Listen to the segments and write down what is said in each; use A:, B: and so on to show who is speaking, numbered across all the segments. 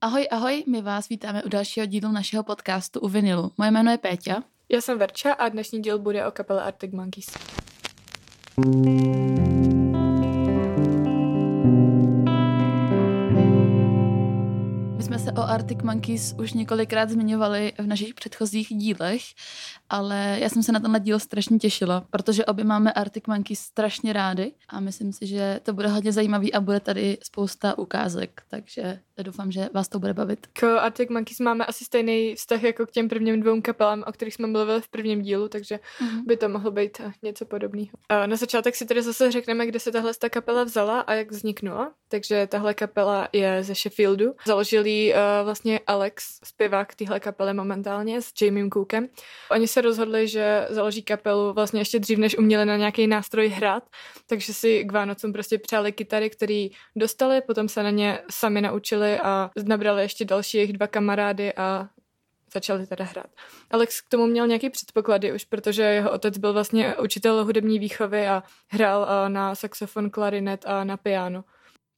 A: Ahoj, ahoj, my vás vítáme u dalšího dílu našeho podcastu u Vinilu. Moje jméno je Péťa.
B: Já jsem Verča a dnešní díl bude o kapele Arctic Monkeys.
A: jsme se o Arctic Monkeys už několikrát zmiňovali v našich předchozích dílech, ale já jsem se na tenhle díl strašně těšila, protože obě máme Arctic Monkeys strašně rády a myslím si, že to bude hodně zajímavý a bude tady spousta ukázek, takže doufám, že vás to bude bavit.
B: K Arctic Monkeys máme asi stejný vztah jako k těm prvním dvou kapelám, o kterých jsme mluvili v prvním dílu, takže mm-hmm. by to mohlo být něco podobného. Na začátek si tedy zase řekneme, kde se tahle ta kapela vzala a jak vzniknula. Takže tahle kapela je ze Sheffieldu. Založil ji uh, vlastně Alex, zpěvák téhle kapely momentálně s Jamiem Cookem. Oni se rozhodli, že založí kapelu vlastně ještě dřív, než uměli na nějaký nástroj hrát, takže si k Vánocům prostě přáli kytary, které dostali, potom se na ně sami naučili a nabrali ještě další jejich dva kamarády a začali teda hrát. Alex k tomu měl nějaký předpoklady už, protože jeho otec byl vlastně učitel hudební výchovy a hrál eh, na saxofon, klarinet a na piano.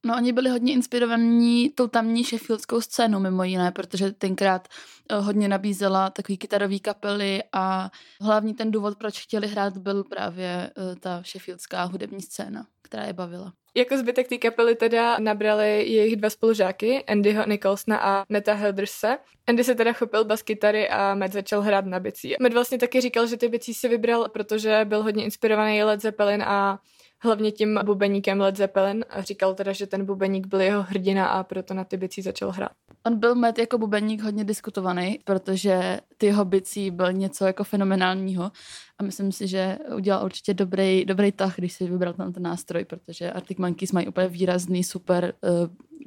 A: No oni byli hodně inspirovaní tou tamní sheffieldskou scénu mimo jiné, protože tenkrát eh, hodně nabízela takový kytarový kapely a hlavní ten důvod, proč chtěli hrát, byl právě eh, ta sheffieldská hudební scéna, která je bavila.
B: Jako zbytek té kapely teda nabrali jejich dva spolužáky, Andyho Nicholsona a Meta Hilderse. Andy se teda chopil bas kytary a Matt začal hrát na bicí. Matt vlastně taky říkal, že ty bicí si vybral, protože byl hodně inspirovaný Led Zeppelin a hlavně tím bubeníkem Led Zeppelin a říkal teda, že ten bubeník byl jeho hrdina a proto na ty bicí začal hrát.
A: On byl met jako bubeník hodně diskutovaný, protože ty jeho bicí byl něco jako fenomenálního a myslím si, že udělal určitě dobrý, dobrý tah, když si vybral ten, ten nástroj, protože Arctic Monkeys mají úplně výrazný super uh,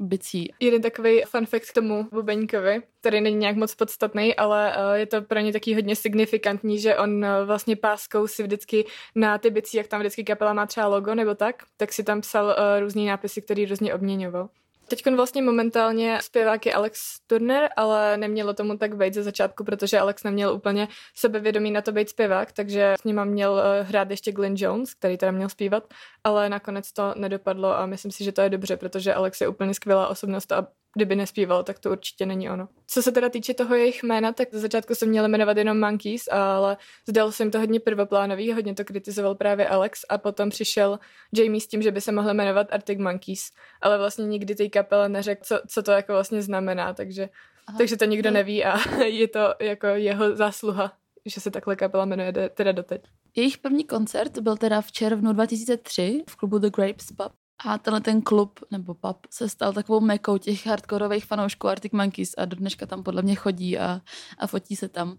A: bicí.
B: Jeden takový fun fact k tomu bubeníkovi, který není nějak moc podstatný, ale uh, je to pro ně taky hodně signifikantní, že on uh, vlastně páskou si vždycky na ty bicí, jak tam vždycky kapela má třeba logo nebo tak, tak si tam psal uh, různý nápisy, který různě obměňoval. Teď vlastně momentálně zpěvák je Alex Turner, ale nemělo tomu tak být ze začátku, protože Alex neměl úplně sebevědomí na to být zpěvák, takže s ním měl eh, hrát ještě Glenn Jones, který teda měl zpívat, ale nakonec to nedopadlo a myslím si, že to je dobře, protože Alex je úplně skvělá osobnost a kdyby nespíval, tak to určitě není ono. Co se teda týče toho jejich jména, tak za začátku se měli jmenovat jenom Monkeys, ale zdal se jim to hodně prvoplánový, hodně to kritizoval právě Alex a potom přišel Jamie s tím, že by se mohli jmenovat Arctic Monkeys, ale vlastně nikdy té kapele neřekl, co, co to jako vlastně znamená, takže, Aha. takže to nikdo neví a je to jako jeho zásluha že se takhle kapela jmenuje teda doteď.
A: Jejich první koncert byl teda v červnu 2003 v klubu The Grapes Pub a tenhle ten klub nebo pub se stal takovou mekou těch hardkorových fanoušků Arctic Monkeys a do dneška tam podle mě chodí a, a fotí se tam.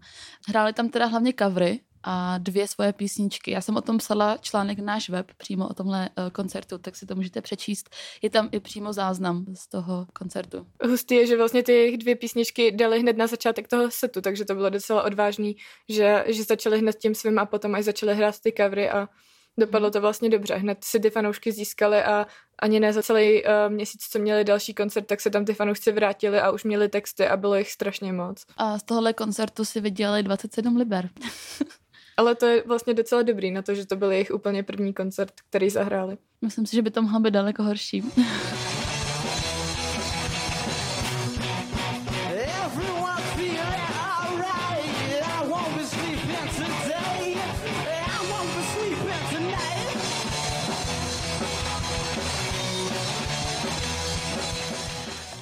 A: Hráli tam teda hlavně covery a dvě svoje písničky. Já jsem o tom psala článek na náš web přímo o tomhle uh, koncertu, tak si to můžete přečíst. Je tam i přímo záznam z toho koncertu.
B: Hustý je, že vlastně ty jejich dvě písničky dali hned na začátek toho setu, takže to bylo docela odvážný, že, že začali hned tím svým a potom až začali hrát ty covery a Dopadlo to vlastně dobře. Hned si ty fanoušky získali a ani ne za celý uh, měsíc, co měli další koncert, tak se tam ty fanoušci vrátili a už měli texty a bylo jich strašně moc.
A: A z tohohle koncertu si vydělali 27 liber.
B: Ale to je vlastně docela dobrý na to, že to byl jejich úplně první koncert, který zahráli.
A: Myslím si, že by to mohlo být daleko horší.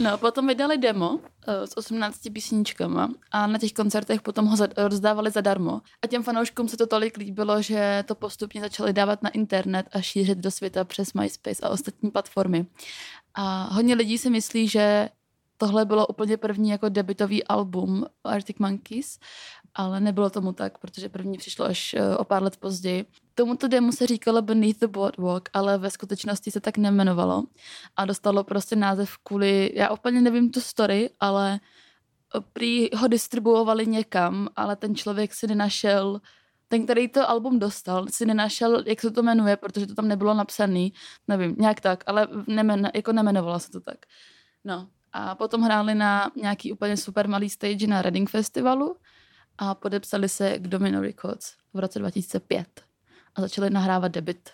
A: No, potom vydali demo uh, s 18 písničkama a na těch koncertech potom ho rozdávali zadarmo. A těm fanouškům se to tolik líbilo, že to postupně začali dávat na internet a šířit do světa přes MySpace a ostatní platformy. A hodně lidí si myslí, že tohle bylo úplně první jako debitový album Arctic Monkeys, ale nebylo tomu tak, protože první přišlo až eh, o pár let později. Tomuto demo se říkalo Beneath the Boardwalk, ale ve skutečnosti se tak nemenovalo a dostalo prostě název kvůli, já úplně nevím tu story, ale prý ho distribuovali někam, ale ten člověk si nenašel ten, který to album dostal, si nenašel, jak se to jmenuje, protože to tam nebylo napsaný, nevím, nějak tak, ale nemen, jako nemenovalo se to tak. No, a potom hráli na nějaký úplně super malý stage na Reading Festivalu a podepsali se k Domino Records v roce 2005 a začali nahrávat debit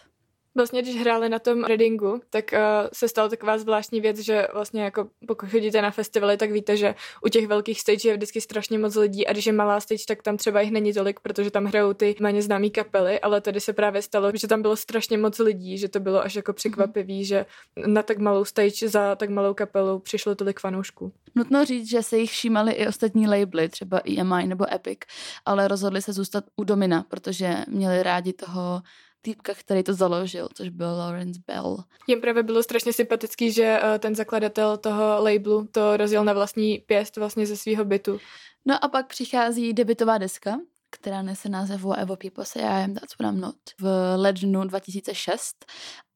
B: Vlastně, když hráli na tom Readingu, tak uh, se stala taková zvláštní věc, že vlastně jako pokud chodíte na festivaly, tak víte, že u těch velkých stage je vždycky strašně moc lidí a když je malá stage, tak tam třeba jich není tolik, protože tam hrajou ty méně známé kapely, ale tady se právě stalo, že tam bylo strašně moc lidí, že to bylo až jako překvapivý, mm-hmm. že na tak malou stage za tak malou kapelu přišlo tolik fanoušků.
A: Nutno říct, že se jich všímali i ostatní labely, třeba EMI nebo Epic, ale rozhodli se zůstat u Domina, protože měli rádi toho týpka, který to založil, což byl Lawrence Bell.
B: Jim právě bylo strašně sympatický, že eh, ten zakladatel toho labelu to rozjel na vlastní pěst vlastně ze svého bytu.
A: No a pak přichází debitová deska, která nese název Whatever People Say I Am, That's What I'm Not v lednu 2006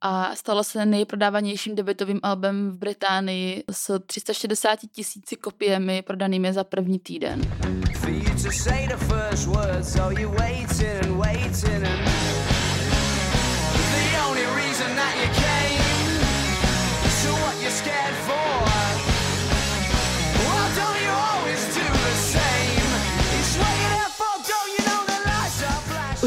A: a stalo se nejprodávanějším debitovým albem v Británii s 360 tisíci kopiemi prodanými za první týden. For you to say the first words, so you're waiting and waiting and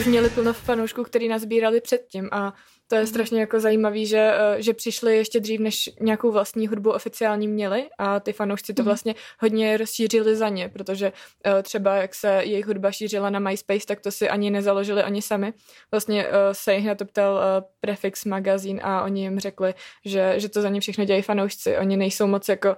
B: měli plno fanoušků, který nás sbírali předtím a to je mhm. strašně jako zajímavý, že, eh, že přišli ještě dřív, než nějakou vlastní hudbu oficiální měli a ty fanoušci to mhm. vlastně hodně rozšířili za ně, protože eh, třeba jak se jejich hudba šířila na MySpace, tak to si ani nezaložili ani sami. Vlastně eh, se jich na to ptal Prefix magazín a oni jim řekli, že, že to za ně všechno dělají fanoušci. Oni nejsou moc jako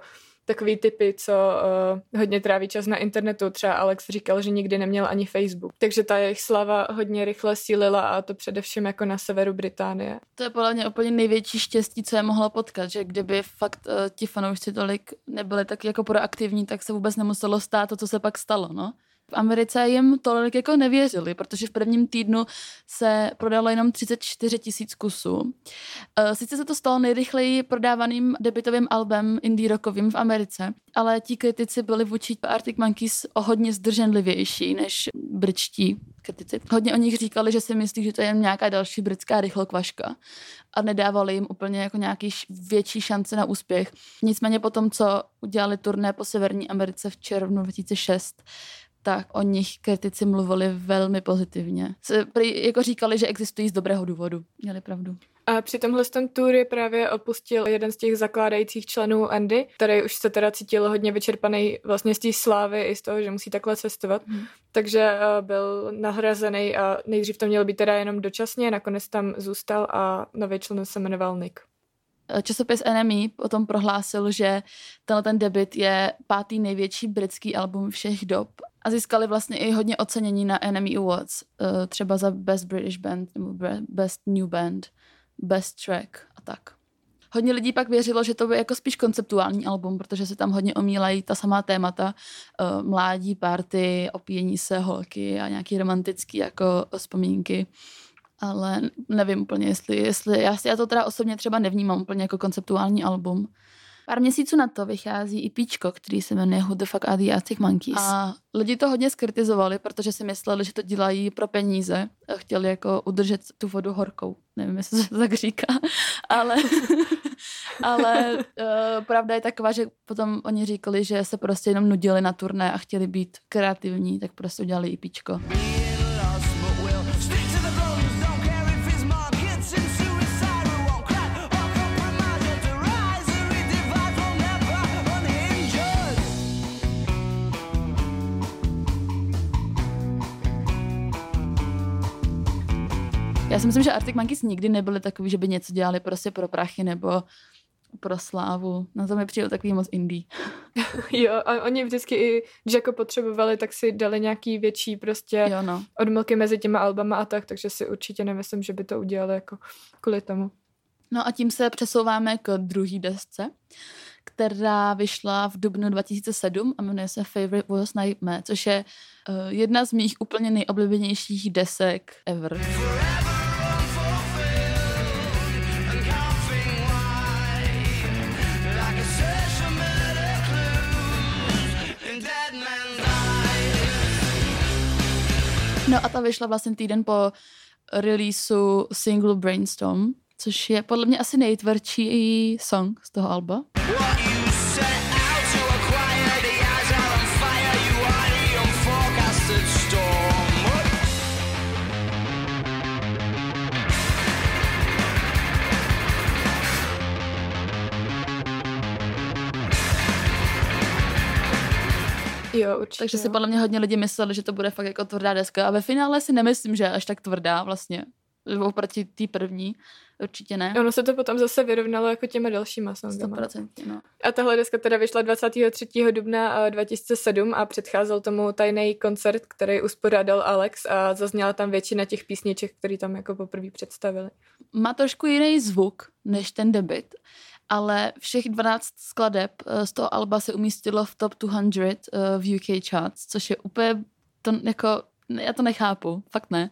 B: takový typy, co uh, hodně tráví čas na internetu. Třeba Alex říkal, že nikdy neměl ani Facebook. Takže ta jejich slava hodně rychle sílila a to především jako na severu Británie.
A: To je podle mě úplně největší štěstí, co je mohlo potkat, že kdyby fakt uh, ti fanoušci tolik nebyli tak jako proaktivní, tak se vůbec nemuselo stát to, co se pak stalo, no v Americe jim tolik jako nevěřili, protože v prvním týdnu se prodalo jenom 34 tisíc kusů. Eh, sice se to stalo nejrychleji prodávaným debitovým albem indie rockovým v Americe, ale ti kritici byli vůči Arctic Monkeys o hodně zdrženlivější než britští kritici. Hodně o nich říkali, že si myslí, že to je jen nějaká další britská rychlokvaška a nedávali jim úplně jako nějaký větší šance na úspěch. Nicméně po tom, co udělali turné po Severní Americe v červnu 2006, tak o nich kritici mluvili velmi pozitivně. Se, jako říkali, že existují z dobrého důvodu. Měli pravdu.
B: A při tomhle tom je právě opustil jeden z těch zakládajících členů Andy, který už se teda cítil hodně vyčerpaný vlastně z té slávy i z toho, že musí takhle cestovat. Hmm. Takže eh, byl nahrazený a nejdřív to mělo být teda jenom dočasně, nakonec tam zůstal a nový člen se jmenoval Nick.
A: Časopis NME potom prohlásil, že tenhle ten debit je pátý největší britský album všech dob a získali vlastně i hodně ocenění na NME Awards, eh, třeba za Best British Band nebo Best New Band, Best Track a tak. Hodně lidí pak věřilo, že to bude jako spíš konceptuální album, protože se tam hodně omílají ta samá témata, uh, mládí, party, opíjení se, holky a nějaký romantický jako vzpomínky ale nevím úplně, jestli, jestli já, já to teda osobně třeba nevnímám úplně jako konceptuální album. Pár měsíců na to vychází i píčko, který se jmenuje Who the fuck are the Arctic Monkeys. A lidi to hodně skritizovali, protože si mysleli, že to dělají pro peníze. A chtěli jako udržet tu vodu horkou. Nevím, jestli se to tak říká, ale, ale uh, pravda je taková, že potom oni říkali, že se prostě jenom nudili na turné a chtěli být kreativní, tak prostě udělali i píčko. Já si myslím, že Arctic Monkeys nikdy nebyly takový, že by něco dělali prostě pro prachy nebo pro slávu. Na to mi přijde takový moc indie.
B: jo, a oni vždycky i, když jako potřebovali, tak si dali nějaký větší prostě jo, no. odmlky mezi těma albama a tak, takže si určitě nemyslím, že by to udělali jako kvůli tomu.
A: No a tím se přesouváme k druhé desce, která vyšla v dubnu 2007 a jmenuje se Favorite Was Nightmare, což je uh, jedna z mých úplně nejoblíbenějších desek ever. Forever. No a ta vyšla vlastně týden po releaseu singlu Brainstorm, což je podle mě asi nejtvrdší song z toho alba.
B: Jo, určitě.
A: Takže si podle mě hodně lidi mysleli, že to bude fakt jako tvrdá deska a ve finále si nemyslím, že je až tak tvrdá vlastně. Oproti té první, určitě ne.
B: Ono se to potom zase vyrovnalo jako těma dalšíma songama.
A: 100%, no.
B: A tahle deska teda vyšla 23. dubna eh, 2007 a předcházel tomu tajný koncert, který uspořádal Alex a zazněla tam většina těch písniček, který tam jako poprvé představili.
A: Má trošku jiný zvuk než ten debit, ale všech 12 skladeb eh, z toho alba se umístilo v top 200 eh, v UK charts, což je úplně to jako já to nechápu, fakt ne.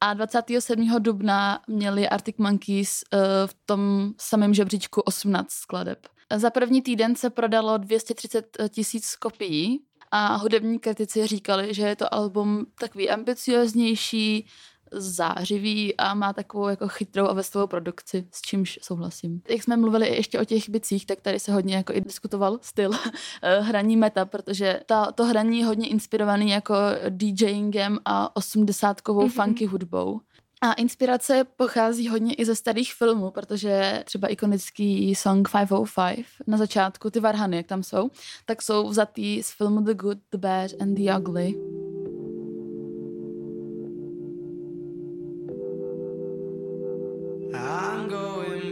A: A 27. dubna měli Arctic Monkeys uh, v tom samém žebříčku 18 skladeb. Za první týden se prodalo 230 tisíc kopií a hudební kritici říkali, že je to album takový ambicioznější, zářivý a má takovou jako chytrou a veselou produkci, s čímž souhlasím. Jak jsme mluvili ještě o těch bicích, tak tady se hodně jako i diskutoval styl hraní meta, protože ta, to hraní je hodně inspirovaný jako DJingem a osmdesátkovou mm-hmm. funky hudbou. A inspirace pochází hodně i ze starých filmů, protože třeba ikonický song 505 na začátku, ty varhany, jak tam jsou, tak jsou vzatý z filmu The Good, The Bad and The Ugly.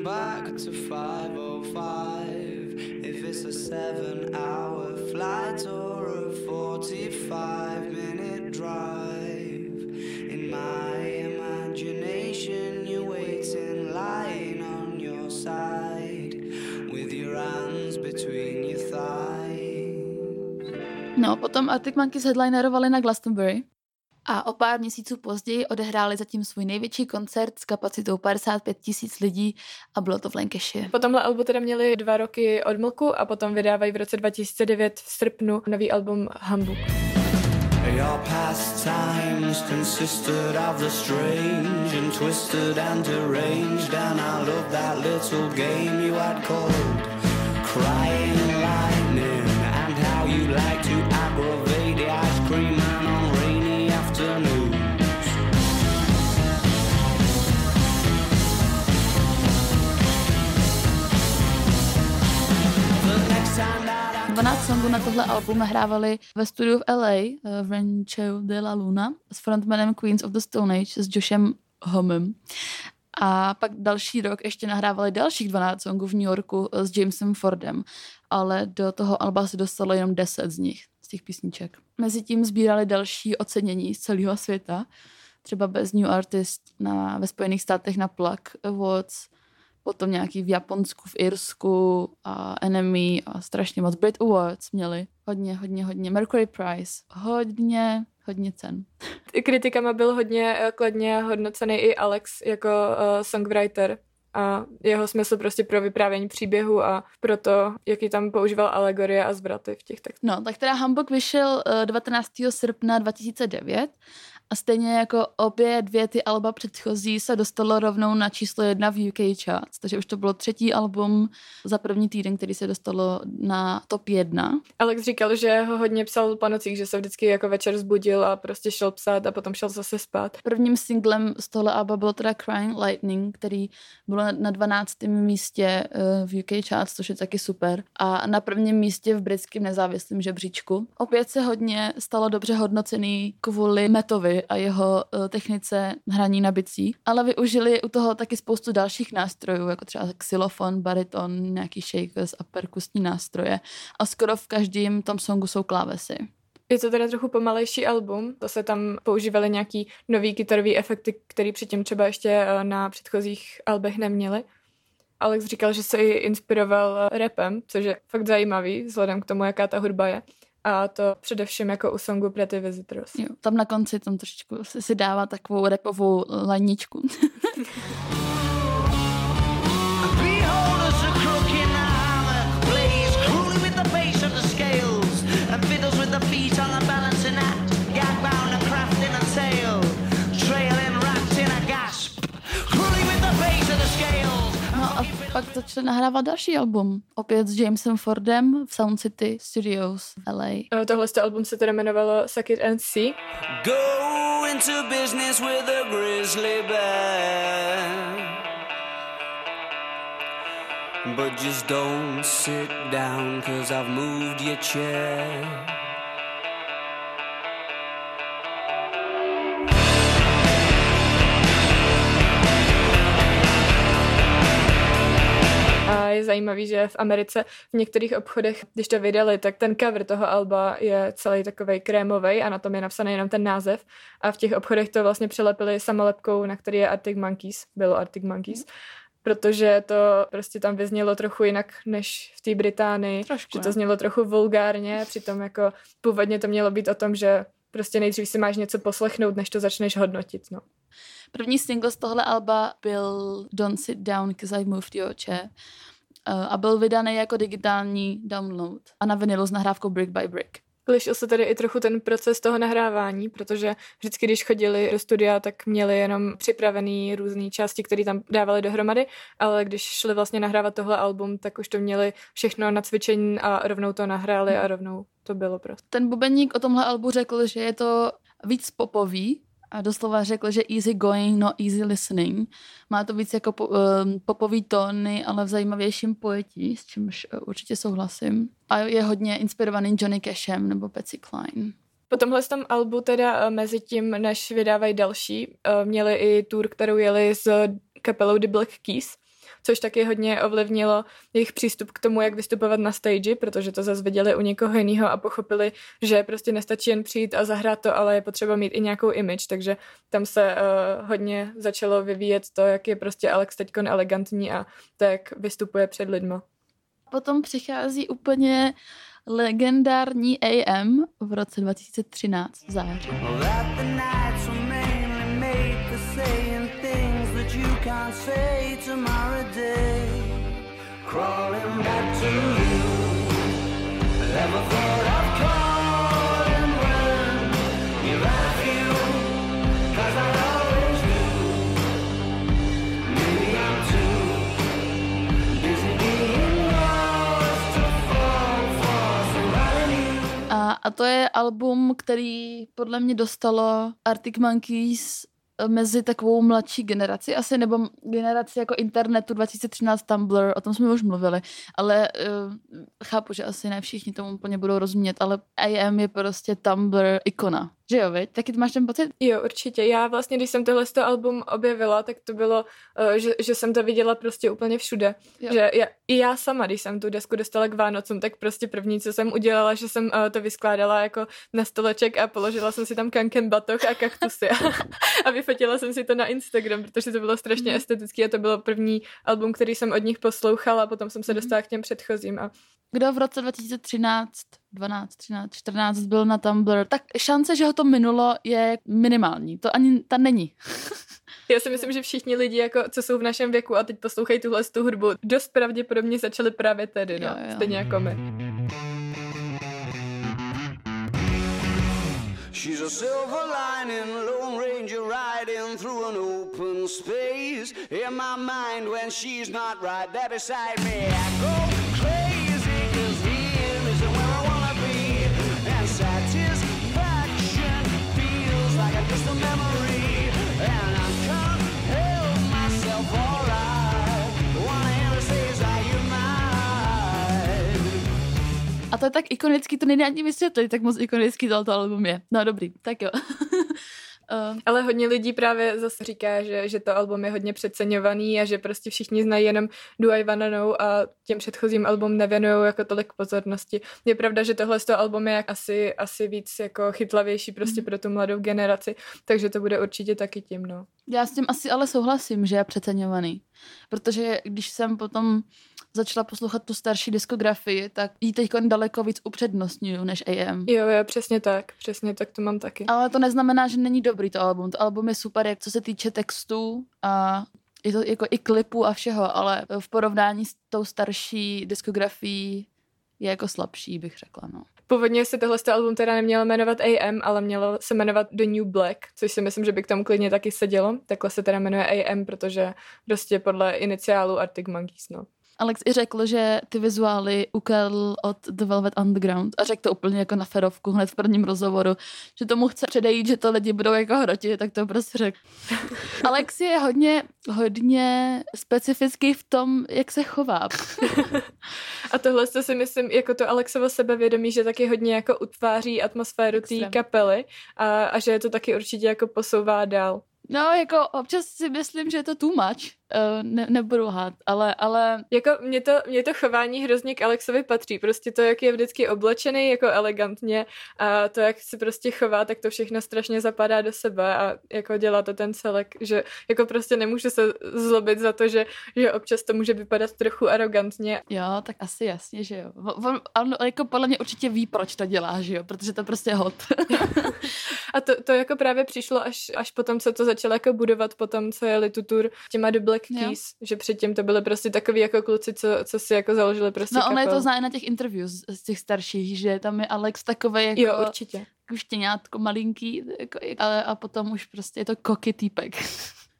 C: Back to 505 if it's a seven hour flight or a 45 minute drive. In my imagination, you're waiting, lying on your side with your hands between your thighs.
A: No, potom Arctic Monkeys headlinerovali na Glastonbury a o pár měsíců později odehráli zatím svůj největší koncert s kapacitou 55 tisíc lidí a bylo to v Lancashire.
B: Po tomhle albu teda měli dva roky odmlku a potom vydávají v roce 2009 v srpnu nový album Hamburg.
C: Your pastimes consisted of the strange and twisted and deranged, and I loved that little game you had called Crying Lightning, and how you like to aggravate
A: 12 songů na tohle album nahrávali ve studiu v LA eh, v Rancho de la Luna s frontmanem Queens of the Stone Age s Joshem Homem. A pak další rok ještě nahrávali dalších 12 songů v New Yorku eh, s Jamesem Fordem, ale do toho alba se dostalo jenom 10 z nich, z těch písniček. Mezitím sbírali další ocenění z celého světa, třeba Best New Artist na, ve Spojených státech na Plug Awards, potom nějaký v Japonsku, v Irsku a Enemy a strašně moc. Brit Awards měli hodně, hodně, hodně. Mercury Prize, hodně, hodně cen.
B: Kritikama byl hodně eh, kladně hodnocený i Alex jako uh, songwriter a jeho smysl prostě pro vyprávění příběhu a pro to, jaký tam používal alegorie a zvraty v těch textech.
A: No, tak teda Hamburg vyšel eh, 19. srpna 2009 a stejně jako obě dvě ty alba předchozí se dostalo rovnou na číslo jedna v UK charts, takže už to bylo třetí album za první týden, který se dostalo na top jedna.
B: Alex říkal, že ho hodně psal po nocích, že se vždycky jako večer zbudil a prostě šel psát a potom šel zase spát.
A: Prvním singlem z tohle alba bylo teda Crying Lightning, který byl na- na 12. místě eh, v UK charts, což je taky super. A na prvním místě v britském nezávislém žebříčku. Opět se hodně stalo dobře hodnocený kvůli Metovi a jeho eh, technice hraní na bicí, ale využili u toho taky spoustu dalších nástrojů, jako třeba xylofon, bariton, nějaký shakers a perkusní nástroje. A skoro v každém tom songu jsou klávesy.
B: Je to teda trochu pomalejší album, to se tam používaly nějaký nový kytarový efekty, který předtím třeba ještě eh, na předchozích albech neměli. Alex říkal, že se i inspiroval eh, rapem, což je fakt zajímavý, vzhledem k tomu, jaká ta hudba je. A to především jako u songu Pretty Visitors.
A: Jo, tam na konci tam trošičku si, si dává takovou repovou laničku. pak začali nahrávat další album. Opět s Jamesem Fordem v Sound City Studios v LA.
B: Eh, Tohle album se teda jmenovalo Suck It and See.
C: Go into business with a grizzly bear. But just don't sit down, cause I've moved your chair.
B: Je zajímavý, že v Americe v některých obchodech, když to vydali, tak ten cover toho alba je celý takový krémový a na tom je napsaný jenom ten název a v těch obchodech to vlastně přelepili samolepkou, na který je Arctic Monkeys, bylo Arctic Monkeys. Mm protože to prostě tam vyznělo trochu jinak než v té Británii,
A: Trošku,
B: že to znělo trochu vulgárně, přitom jako původně to mělo být o tom, že prostě nejdřív si máš něco poslechnout, než to začneš hodnotit, no.
A: První single z tohle alba byl Don't Sit Down, Cause I Moved Your Chair a byl vydaný jako digitální download a na vinilu s nahrávkou Brick by Brick.
B: Lišil se tady i trochu ten proces toho nahrávání, protože vždycky, když chodili do studia, tak měli jenom připravený různé části, které tam dávali dohromady, ale když šli vlastně nahrávat tohle album, tak už to měli všechno na cvičení a rovnou to nahráli a rovnou to bylo prostě.
A: Ten bubeník o tomhle albu řekl, že je to víc popový, a doslova řekl, že easy going, no easy listening. Má to víc jako po, um, popový tóny, ale v zajímavějším pojetí, s čímž uh, určitě souhlasím. A je hodně inspirovaný Johnny Cashem nebo Patsy Cline.
B: Po tomhle tom albu teda eh, mezi tím, než vydávají další, eh, měli i tour, kterou jeli s kapelou The Black Keys, což taky hodně ovlivnilo jejich přístup k tomu, jak vystupovat na stage, protože to zase viděli u někoho jiného a pochopili, že prostě nestačí jen přijít a zahrát to, ale je potřeba mít i nějakou image, takže tam se uh, hodně začalo vyvíjet to, jak je prostě Alex teďkon elegantní a to, jak vystupuje před lidma.
A: Potom přichází úplně legendární AM v roce 2013 v září.
C: Tomorrow day. Crawling back to you. Never thought you're out of you. Cause I always. Maybe I'm too busy being lost to fall for somebody.
A: A, a to je album, který podle mě dostalo Arctic Monkeys mezi takovou mladší generaci asi, nebo generaci jako internetu 2013 Tumblr, o tom jsme už mluvili, ale uh, chápu, že asi ne všichni tomu úplně budou rozumět, ale AM je prostě Tumblr ikona, že jo, viď? Taky máš ten pocit?
B: Jo, určitě. Já vlastně, když jsem tohle album objevila, tak to bylo, uh, že, že jsem to viděla prostě úplně všude.
A: Jo.
B: Že já, I já sama, když jsem tu desku dostala k Vánocům, tak prostě první, co jsem udělala, že jsem uh, to vyskládala jako na stoleček a položila jsem si tam kanken batoh a kaktusy. a vyfotila jsem si to na Instagram, protože to bylo strašně
A: Mhm.
B: estetický a to bylo první album, který jsem od nich poslouchala a potom jsem se
A: Mhm.
B: dostala k těm předchozím. A
A: Kdo v roce 2013, 12, 13, 14 byl na Tumblr, tak šance, že ho to minulo, je minimální. To ani ta není.
B: Já si myslím, že všichni lidi, jako, co jsou v našem věku a teď poslouchají tuhle tu hudbu, dost pravděpodobně začali právě tedy, no,
A: Jo, jo.
B: stejně jako my.
C: She's a silver lining, Lone Ranger riding through an open space. In my mind, when she's not right there beside me, I go
A: to je tak ikonický, to nejde ani vysvětlit, tak moc ikonický tohoto album je. No dobrý, tak jo. uh,
B: Ale hodně lidí právě zase říká, že, že to album je hodně přeceňovaný a že prostě všichni znají jenom Do I Wanna Know a těm předchozím album nevěnují jako tolik pozornosti. Je pravda, že tohle z toho album je asi, asi víc jako chytlavější prostě pro tu mladou generaci, takže to bude určitě taky tím, no.
A: já s tím asi ale souhlasím, že je přeceňovaný. Protože když jsem potom začala poslouchat tu starší diskografii, tak ji teď daleko víc upřednostňuju než AM.
B: Jo, jo, přesně tak, přesně tak to mám taky.
A: Ale to neznamená, že není dobrý to album. To album je super, jak co se týče textů a je to jako i klipů a všeho, ale v porovnání s tou starší diskografií je jako slabší, bych řekla, no.
B: Původně se tohle album teda nemělo jmenovat AM, ale mělo se jmenovat The New Black, což si myslím, že by k tomu klidně taky sedělo. Takhle se teda jmenuje AM, protože prostě podle iniciálu Arctic Monkeys, no.
A: Alex i řekl, že ty vizuály ukradl od The Velvet Underground a řekl to úplně jako na ferovku hned v prvním rozhovoru, že tomu chce předejít, že to lidi budou jako hrotit, tak to prostě řekl. Alex je hodně, hodně specifický v tom, jak se chová.
B: A tohle to si myslím, jako to Alexovo sebevědomí, že taky hodně jako utváří atmosféru té kapely a, a že je to taky určitě jako posouvá dál.
A: No, jako občas si myslím, že je to too much, uh, ne, nebudu hát, ale, ale
B: Jako mě to, mě to chování hrozně k Alexovi patří. Prostě to, jak je vždycky oblečený jako elegantně a to, jak se prostě chová, tak to všechno strašně zapadá do sebe a jako dělá to ten celek, že jako prostě nemůže se zlobit za to, že, že občas to může vypadat trochu arrogantně.
A: jo, tak asi jasně, že jo. On, on, on jako podle mě určitě ví, proč to dělá, že jo, protože to prostě hot.
B: A to, to jako právě přišlo až, až potom, co to začalo jako budovat, potom, co jeli tu tour těma do Black
A: Jo.
B: Keys, že předtím to byly prostě takový jako kluci, co, co si jako založili prostě
A: No, ona je to zná i na těch interviews z, těch starších, že tam je Alex takový jako
B: Jo, určitě.
A: štěňátko malinký, jako, ale, a potom už prostě je to koky týpek.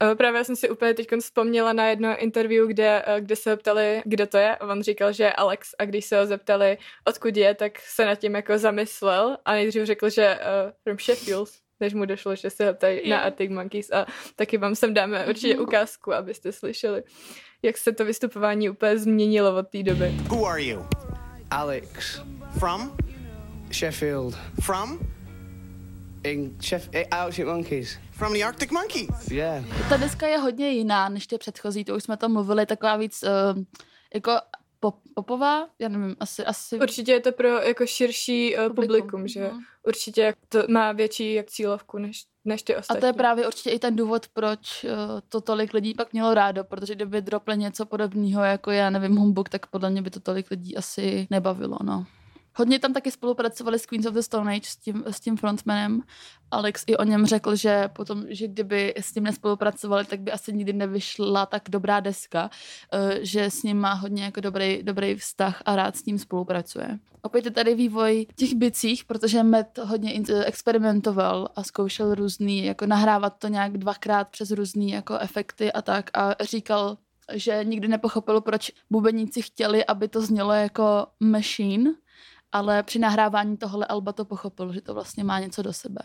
B: Eh, Právě jsem si úplně teď vzpomněla na jedno interview, kde, eh, kde se ho ptali, kdo to je. A on říkal, že je Alex. A když se ho zeptali, odkud je, tak se nad tím jako zamyslel. A nejdřív řekl, že uh, from Sheffield, než mu došlo, že se ho ptají
A: Jo.
B: na Arctic Monkeys. A taky vám sem dáme určitě
A: Mhm.
B: ukázku, abyste slyšeli, jak se to vystupování úplně změnilo od té doby.
D: Who are you?
E: Alex
D: From?
E: Sheffield
D: From?
E: in Sheff- Arctic Monkeys.
D: From the Arctic Monkeys.
E: Yeah.
A: Ta deska je hodně jiná než ty předchozí, to už jsme tam mluvili, taková víc uh, jako pop, popová, já nevím, asi, asi
B: Určitě je to pro jako širší uh, publikum, publikum, že
A: Mhm.
B: určitě to má větší jak cílovku než, než ty
A: A
B: ostatní.
A: to je právě určitě i ten důvod, proč uh, to tolik lidí pak mělo rádo, protože kdyby dropli něco podobného, jako já nevím, Humbug, tak podle mě by to tolik lidí asi nebavilo, no. Hodně tam taky spolupracovali s Queens of the Stone Age s tím, s tím frontmanem. Alex i o něm řekl, že potom, že kdyby s tím nespolupracovali, tak by asi nikdy nevyšla tak dobrá deska, eh, že s ním má hodně jako dobrý, dobrý vztah a rád s ním spolupracuje. Opět je tady vývoj těch bicích, protože Matt hodně experimentoval a zkoušel různý, jako nahrávat to nějak dvakrát přes různý jako efekty a tak a říkal, že nikdy nepochopil, proč bubeníci chtěli, aby to znělo jako machine, ale při nahrávání tohle alba to pochopil, že to vlastně má něco do sebe.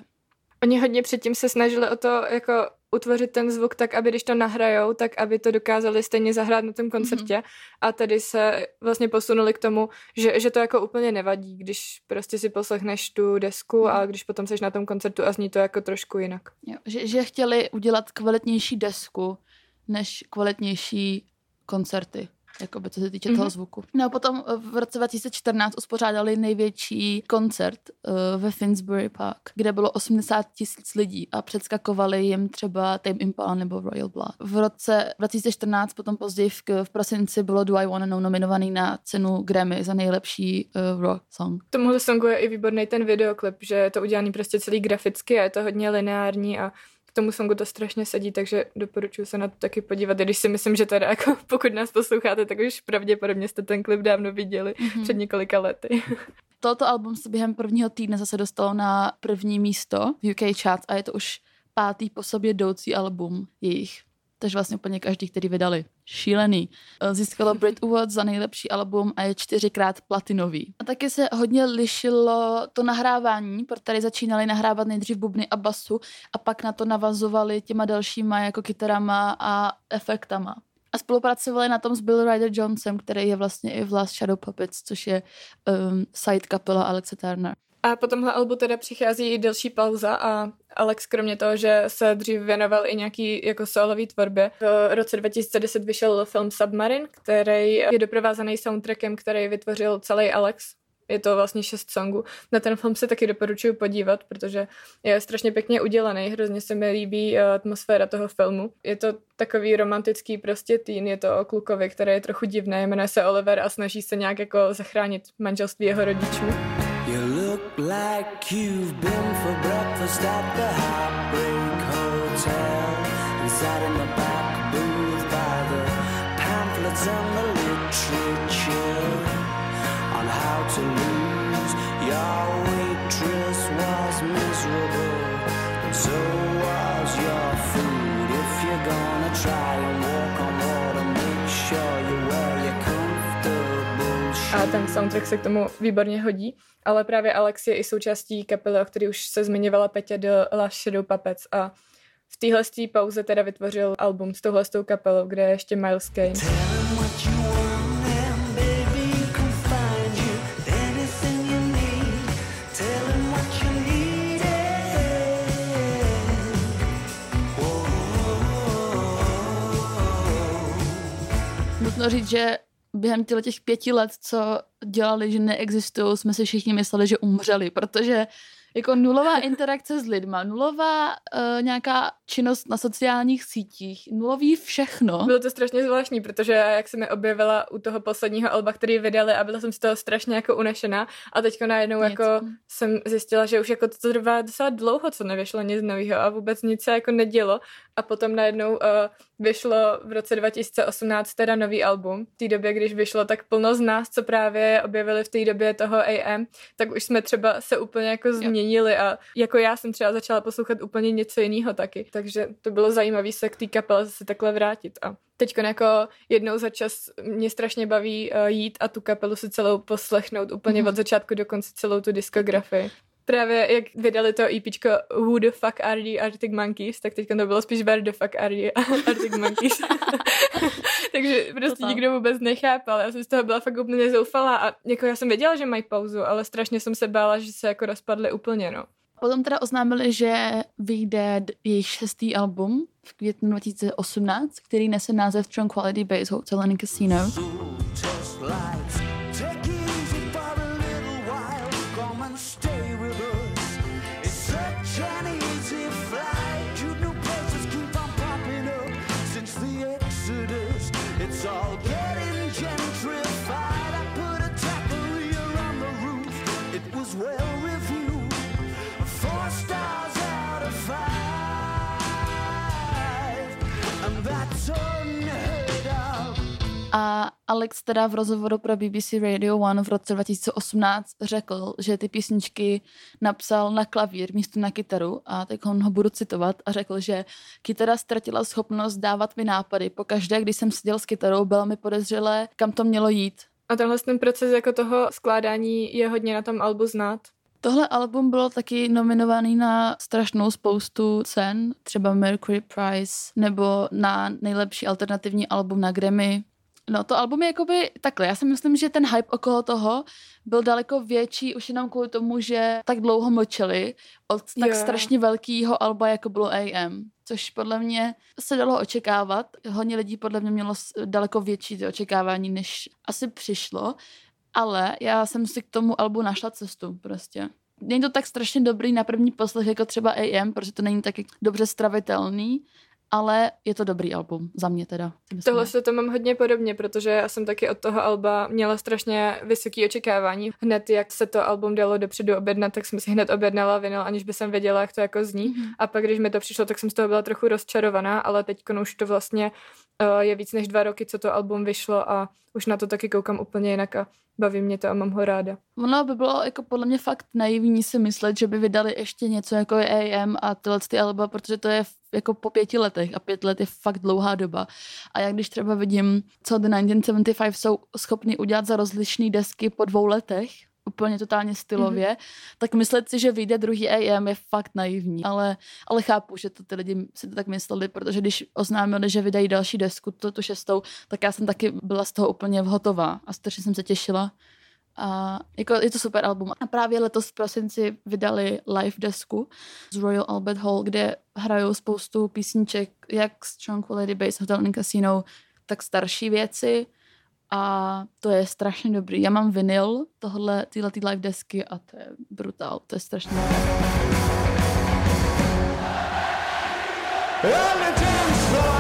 B: Oni hodně předtím se snažili o to jako utvořit ten zvuk tak, aby když to nahrajou, tak aby to dokázali stejně zahrát na tom koncertě mm-hmm. a tady se vlastně posunuli k tomu, že, že to jako úplně nevadí, když prostě si poslechneš tu desku a když potom seš na tom koncertu a zní to jako trošku jinak.
A: Jo, že, že chtěli udělat kvalitnější desku, než kvalitnější koncerty. Jakoby, co se týče mm-hmm. toho zvuku. No a potom eh, v roce 2014 uspořádali největší koncert uh, ve Finsbury Park, kde bylo 80 tisíc lidí a předskakovali jim třeba Tame Impala nebo Royal Blood. V roce 2014, potom později v, v prosinci bylo Do I Wanna Know nominovaný na cenu Grammy za nejlepší uh, rock song.
B: K tomuhle songu je i výborný ten videoklip, že je to udělaný prostě celý graficky a je to hodně lineární a k tomu songu to strašně sedí, takže doporučuji se na to taky podívat, i když si myslím, že teda jako pokud nás posloucháte, tak už pravděpodobně jste ten klip dávno viděli mm-hmm. před několika lety.
A: Toto album se během prvního týdne zase dostalo na první místo v UK Charts a je to už pátý po sobě jdoucí album jejich. Takže vlastně úplně každý, který vydali. Šílený. Eh, Získalo Brit Awards za nejlepší album a je čtyřikrát platinový. A taky se hodně lišilo to nahrávání, protože tady začínali nahrávat nejdřív bubny a basu a pak na to navazovali těma dalšíma jako kytarama a efektama. A spolupracovali na tom s Bill Ryder Jonesem, který je vlastně i v Last Shadow Puppets, což je um, side kapela Alexe Turner.
B: A po tomhle albu teda přichází i delší pauza a Alex kromě toho, že se dřív věnoval i nějaký jako solový tvorbě, v roce 2010 vyšel film Submarine, který je doprovázený soundtrackem, který vytvořil celý Alex. Je to vlastně šest songů. Na ten film se taky doporučuji podívat, protože je strašně pěkně udělaný. Hrozně se mi líbí eh, atmosféra toho filmu. Je to takový romantický prostě teen. Je to o klukovi, který je trochu divný, jmenuje se Oliver a snaží se nějak jako zachránit manželství jeho rodičů.
C: You look like you've been for breakfast at the Heartbreak Hotel. And sat in the back
B: ten soundtrack se k tomu výborně hodí, ale právě Alex je i součástí kapely, o který už se zmiňovala Petě do La Shadow Puppets a v téhle pauze teda vytvořil album s touhle kapelou, kde je ještě Miles Kane.
A: říct, že během těch pěti let, co dělali, že neexistují, jsme si všichni mysleli, že umřeli, protože jako nulová interakce s lidma, nulová uh, nějaká činnost na sociálních sítích, nulový všechno.
B: Bylo to strašně zvláštní, protože jak se mi objevila u toho posledního alba, který vydali a byla jsem z toho strašně jako unešená a teďko najednou
A: Něco.
B: jako jsem zjistila, že už jako to trvá docela dlouho, co nevyšlo nic nového a vůbec nic se jako nedělo a potom najednou uh, vyšlo v roce 2018 teda nový album. V té době, když vyšlo, tak plno z nás, co právě objevili v té době toho AM, tak už jsme třeba se úplně jako změnili a jako já jsem třeba začala poslouchat úplně něco jiného taky. Takže to bylo zajímavé se k té kapele zase takhle vrátit a teď jako jednou za čas mě strašně baví uh, jít a tu kapelu si celou poslechnout úplně
A: Mhm.
B: od začátku do konce celou tu diskografii. Právě jak vydali to EPčko Who the fuck are the Arctic Monkeys, tak teď to bylo spíš Where the fuck are the Arctic Monkeys. Takže prostě nikdo vůbec nechápal. Já jsem z toho byla fakt úplně zoufalá a jako já jsem věděla, že mají pauzu, ale strašně jsem se bála, že se jako rozpadly úplně, no.
A: Potom teda oznámili, že vyjde jejich šestý album v květnu 2018, který nese název Tranquility Base Hotel and Casino.
C: Just
A: Alex teda v rozhovoru pro BBC Radio One v roce 2018 řekl, že ty písničky napsal na klavír místo na kytaru a tak on ho budu citovat a řekl, že kytara ztratila schopnost dávat mi nápady. Pokaždé, když jsem seděl s kytarou, bylo mi podezřelé, kam to mělo jít.
B: A tenhle ten proces jako toho skládání je hodně na tom albu znát.
A: Tohle album bylo taky nominovaný na strašnou spoustu cen, třeba Mercury Prize, nebo na nejlepší alternativní album na Grammy. No to album je jakoby takhle, já si myslím, že ten hype okolo toho byl daleko větší už jenom kvůli tomu, že tak dlouho mlčeli od tak
B: Jo.
A: strašně velkého alba, jako bylo AM. Což podle mě se dalo očekávat. Hodně lidí podle mě mělo daleko větší ty očekávání, než asi přišlo. Ale já jsem si k tomu albu našla cestu prostě. Není to tak strašně dobrý na první poslech jako třeba AM, protože to není tak dobře stravitelný, ale je to dobrý album, za mě teda.
B: Tohle se to mám hodně podobně, protože já jsem taky od toho alba měla strašně vysoké očekávání. Hned jak se to album dalo dopředu objednat, tak jsem si hned objednala vinyl, aniž by jsem věděla, jak to jako zní.
A: Mhm.
B: A pak, když mi to přišlo, tak jsem z toho byla trochu rozčarovaná, ale teď už to vlastně je víc než dva roky, co to album vyšlo a už na to taky koukám úplně jinak a baví mě to a mám ho ráda.
A: Ono by bylo jako podle mě fakt naivní si myslet, že by vydali ještě něco jako AM a tyhle ty alba, protože to je jako po pěti letech a pět let je fakt dlouhá doba. A já když třeba vidím, co The 1975 jsou schopni udělat za rozlišné desky po dvou letech, úplně totálně stylově, mm-hmm. tak myslet si, že vyjde druhý AM je fakt naivní. Ale, ale chápu, že to ty lidi si to tak mysleli, protože když oznámili, že vydají další desku, to tu šestou, tak já jsem taky byla z toho úplně hotová a strašně jsem se těšila. A jako je to super album. A právě letos v prosinci vydali live desku z Royal Albert Hall, kde hrajou spoustu písniček, jak z Tranquility Base Hotel and Casino, tak starší věci. A to je strašně dobrý. Já mám vinyl tohle, tyhle ty live desky a to je brutál. To je strašně
C: On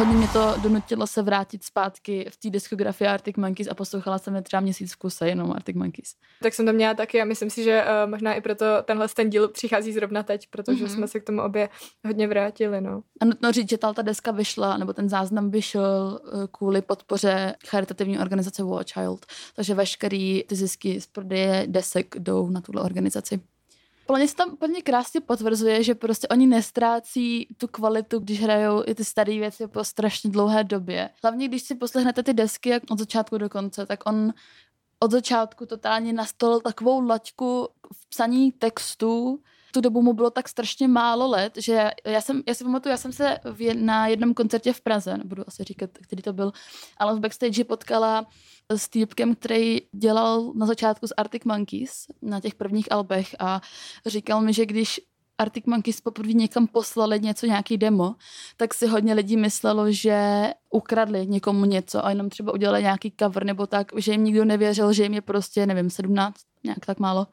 A: hodně mě to donutilo se vrátit zpátky v té diskografii Arctic Monkeys a poslouchala jsem je třeba měsíc v kuse jenom Arctic Monkeys.
B: Tak jsem to měla taky a myslím si, že uh, možná i proto tenhle ten díl přichází zrovna teď, protože
A: Mhm.
B: mm-hmm. jsme se k tomu obě hodně vrátili, no.
A: A nutno říct, že ta ta deska vyšla, nebo ten záznam vyšel eh, kvůli podpoře charitativní organizace War Child. Takže veškerý ty zisky z prodeje desek jdou na tuhle organizaci. Podle mě se tam úplně krásně potvrzuje, že prostě oni nestrácí tu kvalitu, když hrajou i ty staré věci po strašně dlouhé době. Hlavně, když si poslechnete ty desky jak od začátku do konce, tak on od začátku totálně nastolil takovou laťku v psaní textů tu dobu mu bylo tak strašně málo let, že já jsem, já si pamatuju, já jsem se v, na jednom koncertě v Praze, nebudu asi říkat, který to byl, ale v backstage potkala s týpkem, který dělal na začátku z Arctic Monkeys na těch prvních albech a říkal mi, že když Arctic Monkeys poprvé někam poslali něco, nějaký demo, tak si hodně lidí myslelo, že ukradli někomu něco a jenom třeba udělali nějaký cover nebo tak, že jim nikdo nevěřil, že jim je prostě, nevím, 17, nějak tak málo.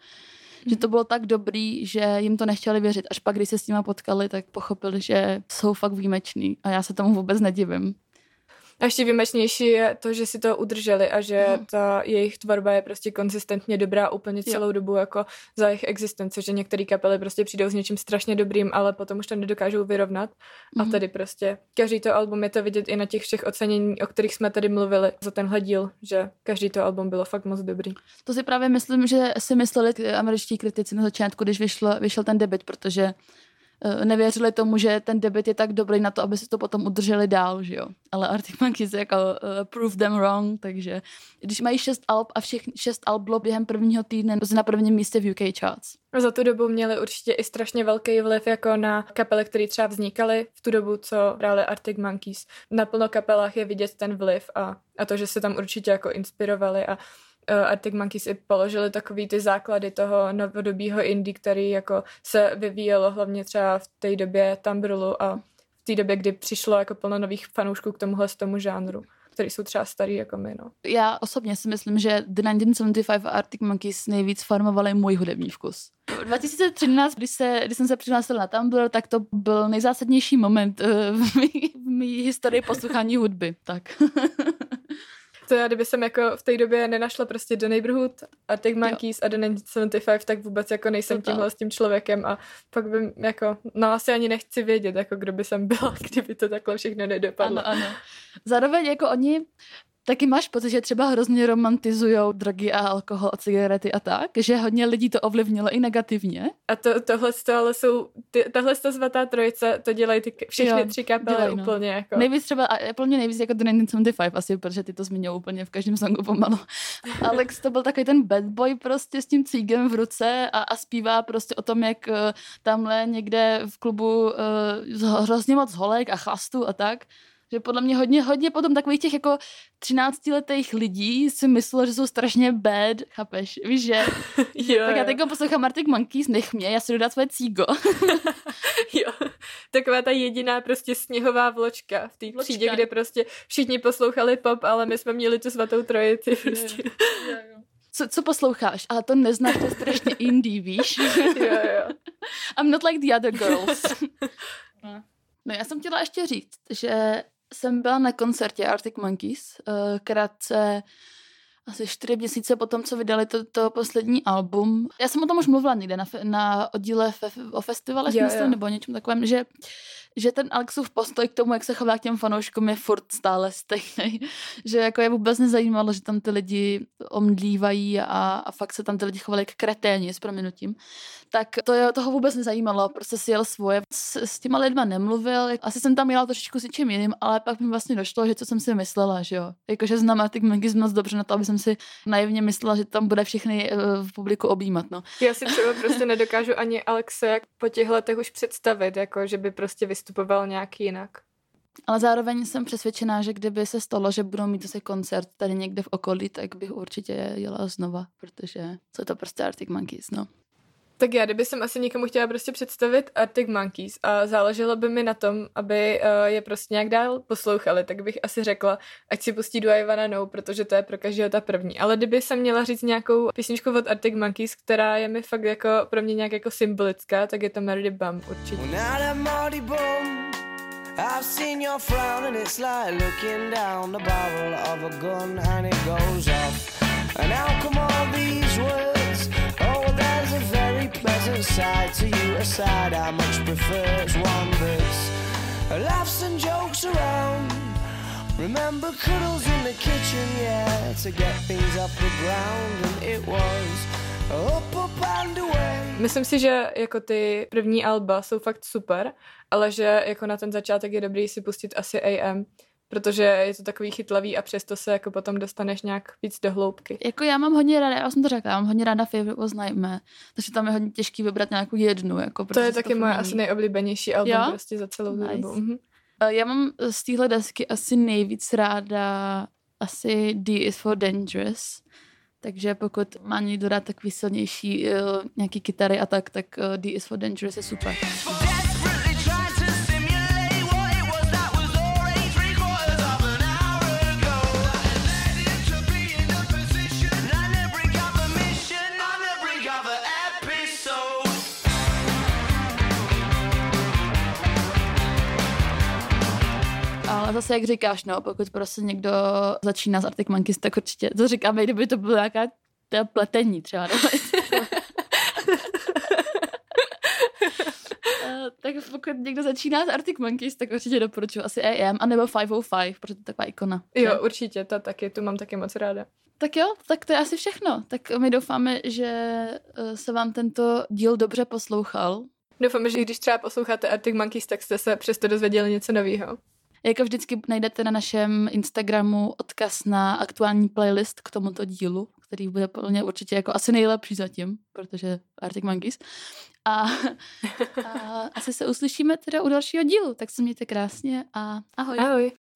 A: Že to bylo tak dobrý, že jim to nechtěli věřit. Až pak, když se s nima potkali, tak pochopili, že jsou fakt výjimeční a já se tomu vůbec nedivím.
B: A ještě výjimečnější je to, že si to udrželi a že
A: Mhm.
B: ta jejich tvorba je prostě konzistentně dobrá úplně celou dobu jako za jejich existence, že některé kapely prostě přijdou s něčím strašně dobrým, ale potom už to nedokážou vyrovnat. A
A: Mhm.
B: tady prostě každý to album je to vidět i na těch všech ocenění, o kterých jsme tady mluvili za tenhle díl, že každý to album bylo fakt moc dobrý.
A: To si právě myslím, že si mysleli američtí kritici na začátku, když vyšlo, vyšel ten debit, protože nevěřili tomu, že ten debit je tak dobrý na to, aby si to potom udrželi dál, že jo. Ale Arctic Monkeys jako uh, prove them wrong, takže když mají šest alb a všech šest alb bylo během prvního týdne na prvním místě v UK charts.
B: Za tu dobu měli určitě i strašně velký vliv jako na kapely, které třeba vznikaly v tu dobu, co hráli Arctic Monkeys. Na plno kapelách je vidět ten vliv a, a to, že se tam určitě jako inspirovali a Arctic Monkeys i položili takový ty základy toho novodobího indie, který jako se vyvíjelo hlavně třeba v té době Tumbrlu a v té době, kdy přišlo jako plno nových fanoušků k tomuhle z tomu žánru, který jsou třeba starý jako my, no.
A: Já osobně si myslím, že The 1975 a Arctic Monkeys nejvíc formovali můj hudební vkus. V 2013, když, se, když jsem se přihlásila na Tumblr, tak to byl nejzásadnější moment eh, v mý, v mý historii poslouchání hudby. Tak.
B: To já, kdyby jsem jako v té době nenašla prostě do Neighborhood a Monkeys a The 1975, tak vůbec jako nejsem
A: Total.
B: tímhle s tím člověkem a pak bym jako, no asi ani nechci vědět, jako kdo by jsem byla, kdyby to takhle všechno nedopadlo.
A: Ano, ano. Zároveň jako oni Taky máš pocit, že třeba hrozně romantizují drogy a alkohol a cigarety a tak, že hodně lidí to ovlivnilo i negativně.
B: A to, tohle to ale jsou, ty, tahle svatá trojice, to dělají ty, všechny
A: Jo,
B: tři kapely
A: dělají, no.
B: úplně jako.
A: Nejvíc třeba, a pro mě nejvíc jako The 1975 asi, protože ty to zmiňují úplně v každém songu pomalu. Alex to byl takový ten bad boy prostě s tím cígem v ruce a, a zpívá prostě o tom, jak uh, tamhle někde v klubu uh, hrozně moc holek a chlastu a tak. Že podle mě hodně, hodně potom takových těch jako 13-letých lidí si myslelo, že jsou strašně bad, chápeš? Víš, že?
B: jo,
A: Tak já teď poslouchám Arctic Monkeys, nech mě, já si jdu dát své cígo.
B: Jo, taková ta jediná prostě sněhová vločka v té třídě, kde prostě všichni poslouchali pop, ale my jsme měli tu svatou trojici prostě.
A: Co, co posloucháš? Ale to neznáš, to je strašně indie, víš?
B: jo, jo.
A: I'm not like the other girls. no já jsem chtěla ještě říct, že jsem byla na koncertě Arctic Monkeys, eh, krátce asi čtyři měsíce po tom, co vydali to, to poslední album. Já jsem o tom už mluvila někde na, fe, na oddíle fe, o festivalech,
B: Jo,
A: myslím,
B: jo.
A: nebo něčem takovém, že, že ten Alexův postoj k tomu, jak se chová k těm fanouškům, je furt stále stejný. že jako je vůbec nezajímalo, že tam ty lidi omdlívají a, a fakt se tam ty lidi chovali k kreténi s prominutím. Tak to je, toho vůbec nezajímalo, prostě si jel svoje. S, s těma lidma nemluvil, asi jsem tam jela trošičku s něčím jiným, ale pak mi vlastně došlo, že co jsem si myslela, že jo. Jakože znám Arctic Monkeys moc dobře na to, aby jsem si naivně myslela, že tam bude všechny eh, v publiku objímat, no.
B: Já si třeba prostě nedokážu ani Alexe jak po těch letech už představit, jako že by prostě vystupoval nějak jinak.
A: Ale zároveň jsem přesvědčená, že kdyby se stalo, že budou mít zase koncert tady někde v okolí, tak bych určitě jela znova, protože jsou to prostě Arctic Monkeys, no.
B: Tak já, kdyby jsem asi někomu chtěla prostě představit Arctic Monkeys a záleželo by mi na tom, aby uh, je prostě nějak dál poslouchali, tak bych asi řekla, ať si pustí Do I Wanna Know, protože to je pro každého ta první. Ale kdyby jsem měla říct nějakou písničku od Arctic Monkeys, která je mi fakt jako pro mě nějak jako symbolická, tak je to Mary Bum určitě.
C: I've seen your frown, and it's like looking down the barrel of a gun and it goes off. And come all these words? Pleasant side to you, a side I much prefer. It's one that's laughs and jokes around. Remember cuddles in the kitchen, yeah, to get things off the ground, and it was up, up and away.
B: Myslím si, že jako ty první alba jsou fakt super, ale že jako na ten začátek je dobrý si pustit asi AM, protože je to takový chytlavý a přesto se jako potom dostaneš nějak víc do hloubky.
A: Jako já mám hodně ráda, já jsem to řekla, já mám hodně ráda Favorite was Nightmare, takže tam je hodně těžký vybrat nějakou jednu. Jako,
B: To je taky moje
A: furt
B: asi nejoblíbenější album
A: Jo?
B: prostě za celou
A: Nice.
B: dobu. Mhm.
A: Eh, Já mám z téhle desky asi nejvíc ráda asi D is for Dangerous. Takže pokud má někdo rád takový silnější uh, nějaký kytary a tak, tak uh, D is for Dangerous je super. Zase, jak říkáš, no, pokud prostě někdo začíná s Arctic Monkeys, tak určitě, to říkáme, kdyby to bylo nějaká to pletení třeba. Nebo Eh, tak pokud někdo začíná s Arctic Monkeys, tak určitě doporučuji asi AM, anebo 505, protože to je taková ikona. že?
B: Jo, určitě, ta taky, tu mám taky moc ráda.
A: Tak jo, tak to je asi všechno. Tak my doufáme, že eh, se vám tento díl dobře poslouchal.
B: Doufám, že když třeba posloucháte Arctic Monkeys, tak jste se přesto dozvěděli něco nového.
A: Jako vždycky najdete na našem Instagramu odkaz na aktuální playlist k tomuto dílu, který bude podle mě určitě jako asi nejlepší zatím, protože Arctic Monkeys. A, a asi se uslyšíme teda u dalšího dílu, tak se mějte krásně a ahoj.
B: Ahoj.